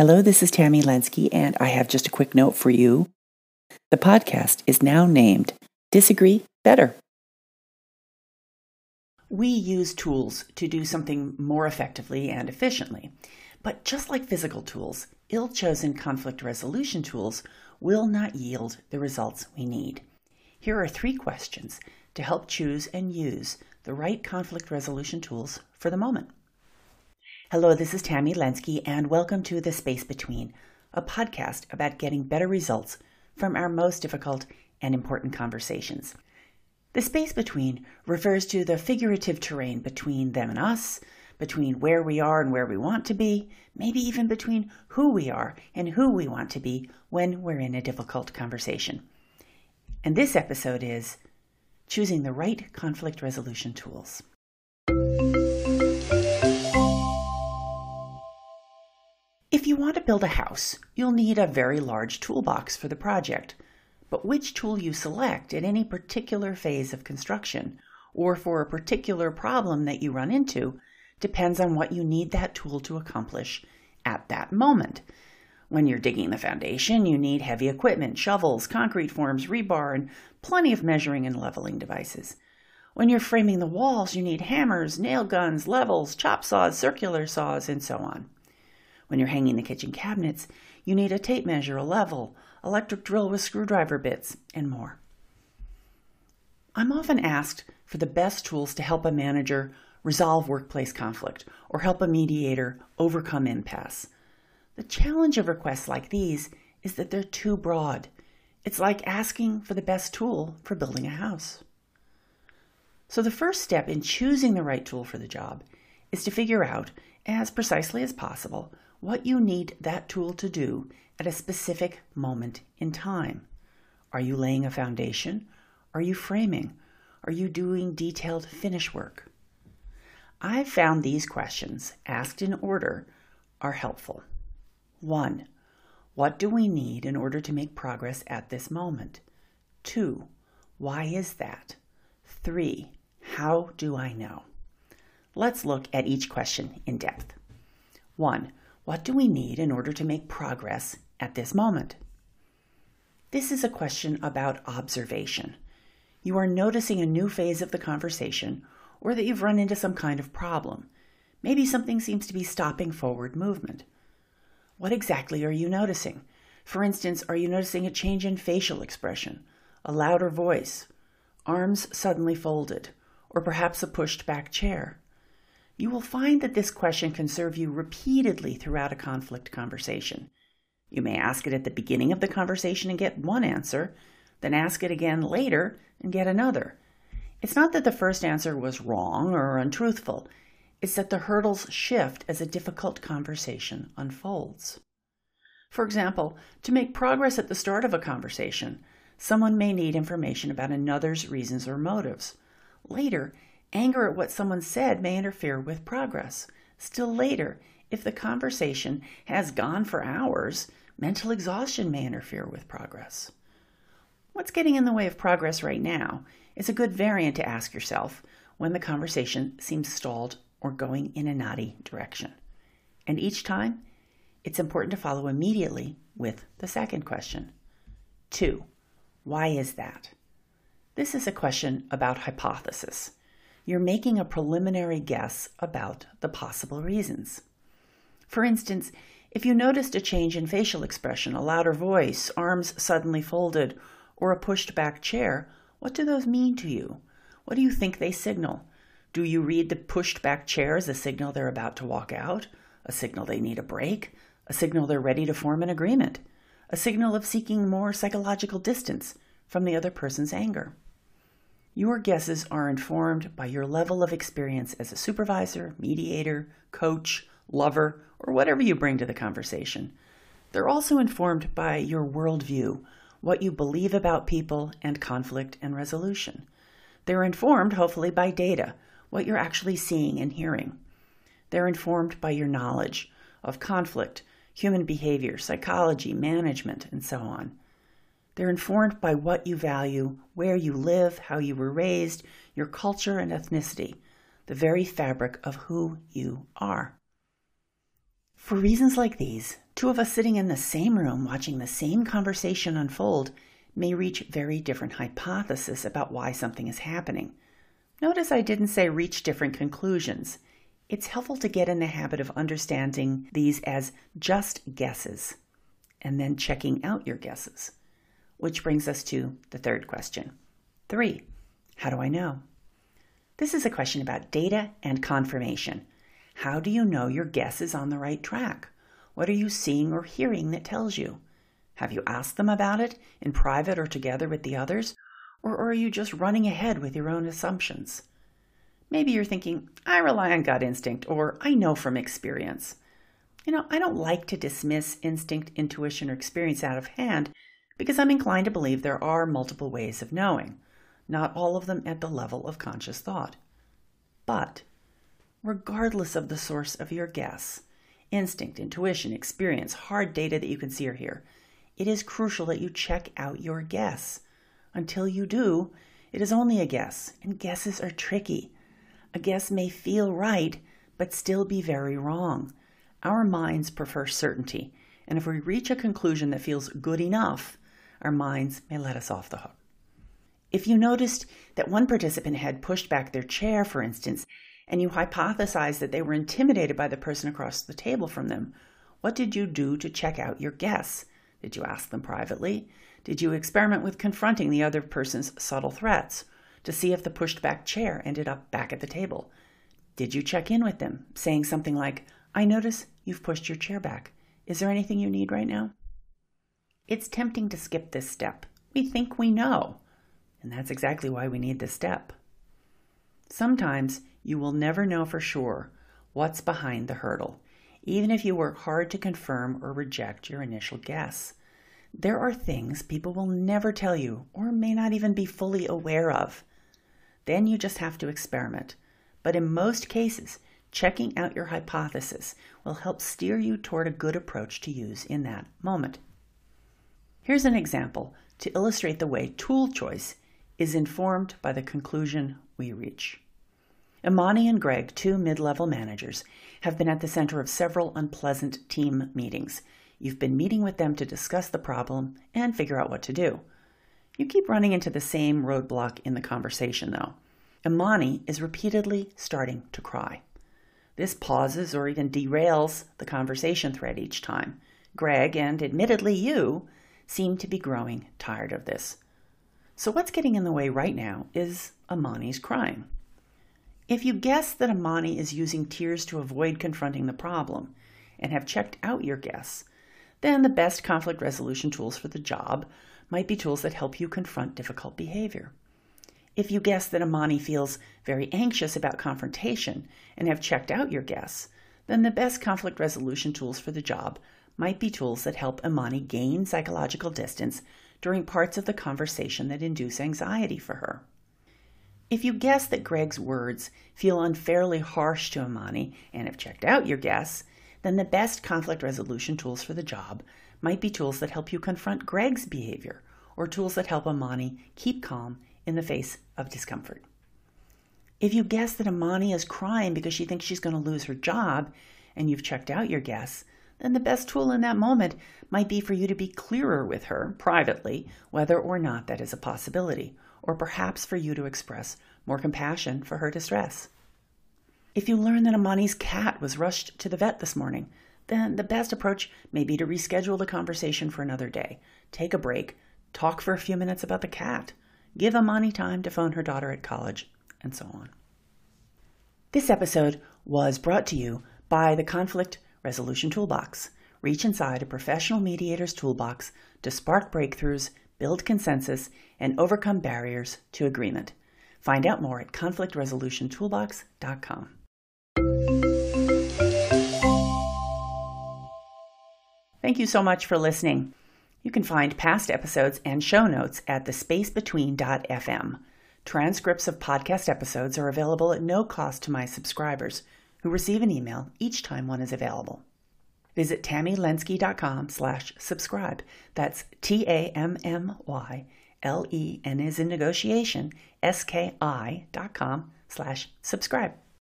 Hello, this is Tammy Lenski, and I have just a quick note for you. The podcast is now named Disagree Better. We use tools to do something more effectively and efficiently. But just like physical tools, ill chosen conflict resolution tools will not yield the results we need. Here are three questions to help choose and use the right conflict resolution tools for the moment. Hello, this is Tammy Lenski, and welcome to The Space Between, a podcast about getting better results from our most difficult and important conversations. The space between refers to the figurative terrain between them and us, between where we are and where we want to be, maybe even between who we are and who we want to be when we're in a difficult conversation. And this episode is choosing the right conflict resolution tools. Want to build a house, you'll need a very large toolbox for the project. But which tool you select at any particular phase of construction or for a particular problem that you run into depends on what you need that tool to accomplish at that moment. When you're digging the foundation, you need heavy equipment, shovels, concrete forms, rebar, and plenty of measuring and leveling devices. When you're framing the walls, you need hammers, nail guns, levels, chop saws, circular saws, and so on. When you're hanging the kitchen cabinets, you need a tape measure, a level, electric drill with screwdriver bits, and more. I'm often asked for the best tools to help a manager resolve workplace conflict or help a mediator overcome impasse. The challenge of requests like these is that they're too broad. It's like asking for the best tool for building a house. So, the first step in choosing the right tool for the job is to figure out, as precisely as possible, what you need that tool to do at a specific moment in time. Are you laying a foundation? Are you framing? Are you doing detailed finish work? I've found these questions, asked in order, are helpful. 1. What do we need in order to make progress at this moment? 2. Why is that? 3. How do I know? Let's look at each question in depth. 1. What do we need in order to make progress at this moment? This is a question about observation. You are noticing a new phase of the conversation or that you've run into some kind of problem. Maybe something seems to be stopping forward movement. What exactly are you noticing? For instance, are you noticing a change in facial expression, a louder voice, arms suddenly folded, or perhaps a pushed back chair? You will find that this question can serve you repeatedly throughout a conflict conversation. You may ask it at the beginning of the conversation and get one answer, then ask it again later and get another. It's not that the first answer was wrong or untruthful, it's that the hurdles shift as a difficult conversation unfolds. For example, to make progress at the start of a conversation, someone may need information about another's reasons or motives. Later, Anger at what someone said may interfere with progress. Still later, if the conversation has gone for hours, mental exhaustion may interfere with progress. What's getting in the way of progress right now is a good variant to ask yourself when the conversation seems stalled or going in a knotty direction. And each time, it's important to follow immediately with the second question. Two, why is that? This is a question about hypothesis you're making a preliminary guess about the possible reasons. For instance, if you noticed a change in facial expression, a louder voice, arms suddenly folded, or a pushed back chair, what do those mean to you? What do you think they signal? Do you read the pushed back chair as a signal they're about to walk out? A signal they need a break? A signal they're ready to form an agreement? A signal of seeking more psychological distance from the other person's anger? Your guesses are informed by your level of experience as a supervisor, mediator, coach, lover, or whatever you bring to the conversation. They're also informed by your worldview, what you believe about people and conflict and resolution. They're informed, hopefully, by data, what you're actually seeing and hearing. They're informed by your knowledge of conflict, human behavior, psychology, management, and so on. They're informed by what you value, where you live, how you were raised, your culture and ethnicity, the very fabric of who you are. For reasons like these, Two of us sitting in the same room watching the same conversation unfold may reach very different hypotheses about why something is happening. Notice I didn't say reach different conclusions. It's helpful to get in the habit of understanding these as just guesses and then checking out your guesses. Which brings us to the third question. Three, how do I know? This is a question about data and confirmation. How do you know your guess is on the right track? What are you seeing or hearing that tells you? Have you asked them about it in private or together with the others? Or are you just running ahead with your own assumptions? Maybe you're thinking, I rely on gut instinct, or I know from experience. You know, I don't like to dismiss instinct, intuition, or experience out of hand because I'm inclined to believe there are multiple ways of knowing, not all of them at the level of conscious thought. But, regardless of the source of your guess, instinct, intuition, experience, hard data that you can see or hear, it is crucial that you check out your guess. Until you do, it is only a guess, and guesses are tricky. A guess may feel right, but still be very wrong. Our minds prefer certainty, and if we reach a conclusion that feels good enough, our minds may let us off the hook. If you noticed that one participant had pushed back their chair, for instance, and you hypothesized that they were intimidated by the person across the table from them, what did you do to check out your guess? Did you ask them privately? Did you experiment with confronting the other person's subtle threats to see if the pushed back chair ended up back at the table? Did you check in with them, saying something like, I notice you've pushed your chair back. Is there anything you need right now? It's tempting to skip this step. We think we know, and that's exactly why we need this step. Sometimes you will never know for sure what's behind the hurdle, even if you work hard to confirm or reject your initial guess. There are things people will never tell you or may not even be fully aware of. Then you just have to experiment. But in most cases, checking out your hypothesis will help steer you toward a good approach to use in that moment. Here's an example to illustrate the way tool choice is informed by the conclusion we reach. Imani and Greg, two mid level managers, have been at the center of several unpleasant team meetings. You've been meeting with them to discuss the problem and figure out what to do. You keep running into the same roadblock in the conversation, though. Imani is repeatedly starting to cry. This pauses or even derails the conversation thread each time. Greg, and admittedly you, seem to be growing tired of this. So, what's getting in the way right now is Imani's crying. If you guess that Imani is using tears to avoid confronting the problem and have checked out your guess, then the best conflict resolution tools for the job might be tools that help you confront difficult behavior. If you guess that Imani feels very anxious about confrontation and have checked out your guess, then the best conflict resolution tools for the job might be tools that help Imani gain psychological distance during parts of the conversation that induce anxiety for her. If you guess that Greg's words feel unfairly harsh to Imani and have checked out your guess, then the best conflict resolution tools for the job might be tools that help you confront Greg's behavior or tools that help Imani keep calm in the face of discomfort. If you guess that Imani is crying because she thinks she's going to lose her job and you've checked out your guess, then the best tool in that moment might be for you to be clearer with her privately whether or not that is a possibility or perhaps for you to express more compassion for her distress. If you learn that Imani's cat was rushed to the vet this morning, then the best approach may be to reschedule the conversation for another day. Take a break, talk for a few minutes about the cat, give Imani time to phone her daughter at college, and so on. This episode was brought to you by the Conflict Resolution Toolbox. Reach inside a professional mediator's toolbox to spark breakthroughs build consensus, and overcome barriers to agreement. Find out more at conflictresolutiontoolbox.com. Thank you so much for listening. You can find past episodes and show notes at thespacebetween.fm. Transcripts of podcast episodes are available at no cost to my subscribers, who receive an email each time one is available. Visit tammylenski.com slash subscribe. That's T-A-M-M-Y L-E-N is in negotiation, S-K-I dot com slash subscribe.